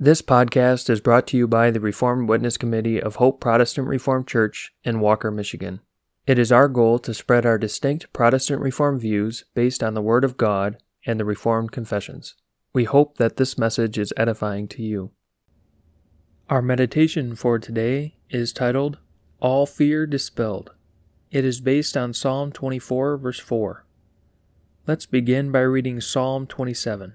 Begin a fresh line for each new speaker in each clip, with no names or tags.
This podcast is brought to you by the Reformed Witness Committee of Hope Protestant Reformed Church in Walker, Michigan. It is our goal to spread our distinct Protestant Reformed views based on the Word of God and the Reformed confessions. We hope that this message is edifying to you. Our meditation for today is titled All Fear Dispelled. It is based on Psalm 24, verse 4. Let's begin by reading Psalm 27.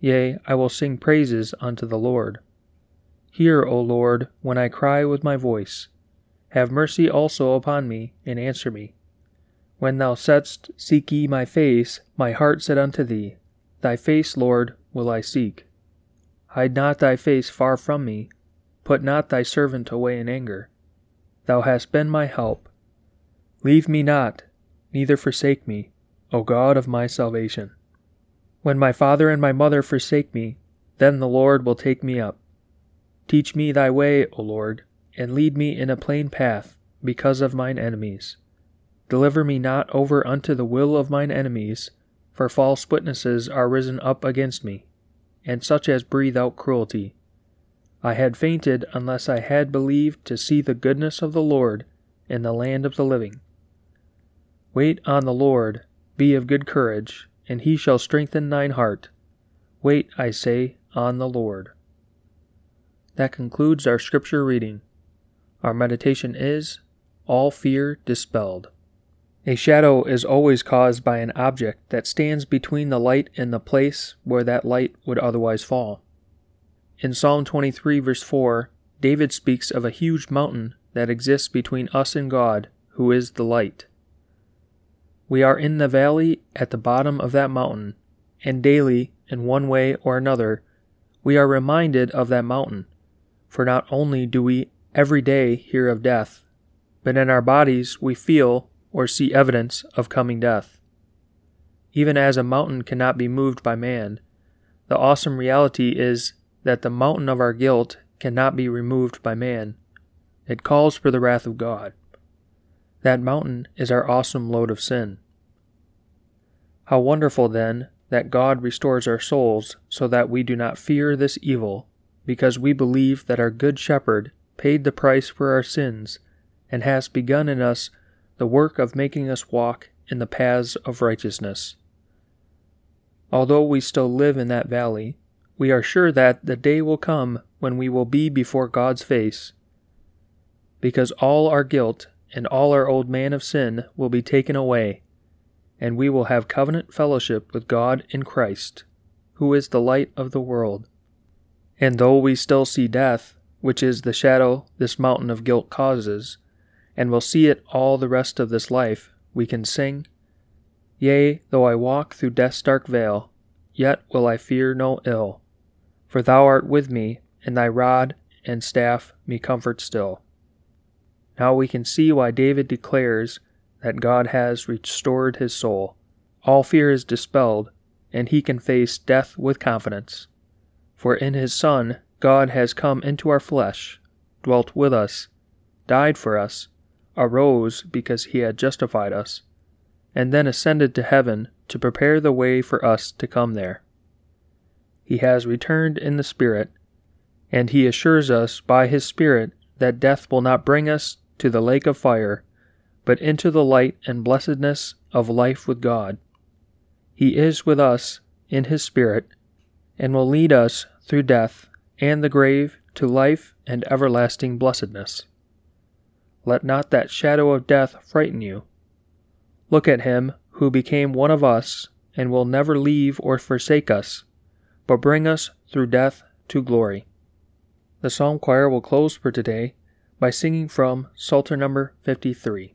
Yea, I will sing praises unto the Lord. Hear, O Lord, when I cry with my voice. Have mercy also upon me, and answer me. When thou saidst, Seek ye my face, my heart said unto thee, Thy face, Lord, will I seek. Hide not thy face far from me, put not thy servant away in anger. Thou hast been my help. Leave me not, neither forsake me, O God of my salvation. When my father and my mother forsake me, then the Lord will take me up. Teach me thy way, O Lord, and lead me in a plain path, because of mine enemies. Deliver me not over unto the will of mine enemies, for false witnesses are risen up against me, and such as breathe out cruelty. I had fainted unless I had believed to see the goodness of the Lord in the land of the living. Wait on the Lord, be of good courage, and he shall strengthen thine heart. Wait, I say, on the Lord. That concludes our scripture reading. Our meditation is All Fear Dispelled. A shadow is always caused by an object that stands between the light and the place where that light would otherwise fall. In Psalm 23, verse 4, David speaks of a huge mountain that exists between us and God, who is the light. We are in the valley at the bottom of that mountain, and daily, in one way or another, we are reminded of that mountain. For not only do we every day hear of death, but in our bodies we feel or see evidence of coming death. Even as a mountain cannot be moved by man, the awesome reality is that the mountain of our guilt cannot be removed by man. It calls for the wrath of God. That mountain is our awesome load of sin. How wonderful, then, that God restores our souls so that we do not fear this evil, because we believe that our Good Shepherd paid the price for our sins and has begun in us the work of making us walk in the paths of righteousness. Although we still live in that valley, we are sure that the day will come when we will be before God's face, because all our guilt and all our old man of sin will be taken away, and we will have covenant fellowship with God in Christ, who is the light of the world. And though we still see death, which is the shadow this mountain of guilt causes, and will see it all the rest of this life, we can sing, Yea, though I walk through death's dark vale, yet will I fear no ill, for thou art with me, and thy rod and staff me comfort still. Now we can see why David declares that God has restored his soul. All fear is dispelled, and he can face death with confidence. For in his Son, God has come into our flesh, dwelt with us, died for us, arose because he had justified us, and then ascended to heaven to prepare the way for us to come there. He has returned in the Spirit, and he assures us by his Spirit that death will not bring us to the lake of fire, but into the light and blessedness of life with God. He is with us in his Spirit and will lead us through death and the grave to life and everlasting blessedness. Let not that shadow of death frighten you. Look at him who became one of us and will never leave or forsake us, but bring us through death to glory. The psalm choir will close for today by singing from Psalter number 53.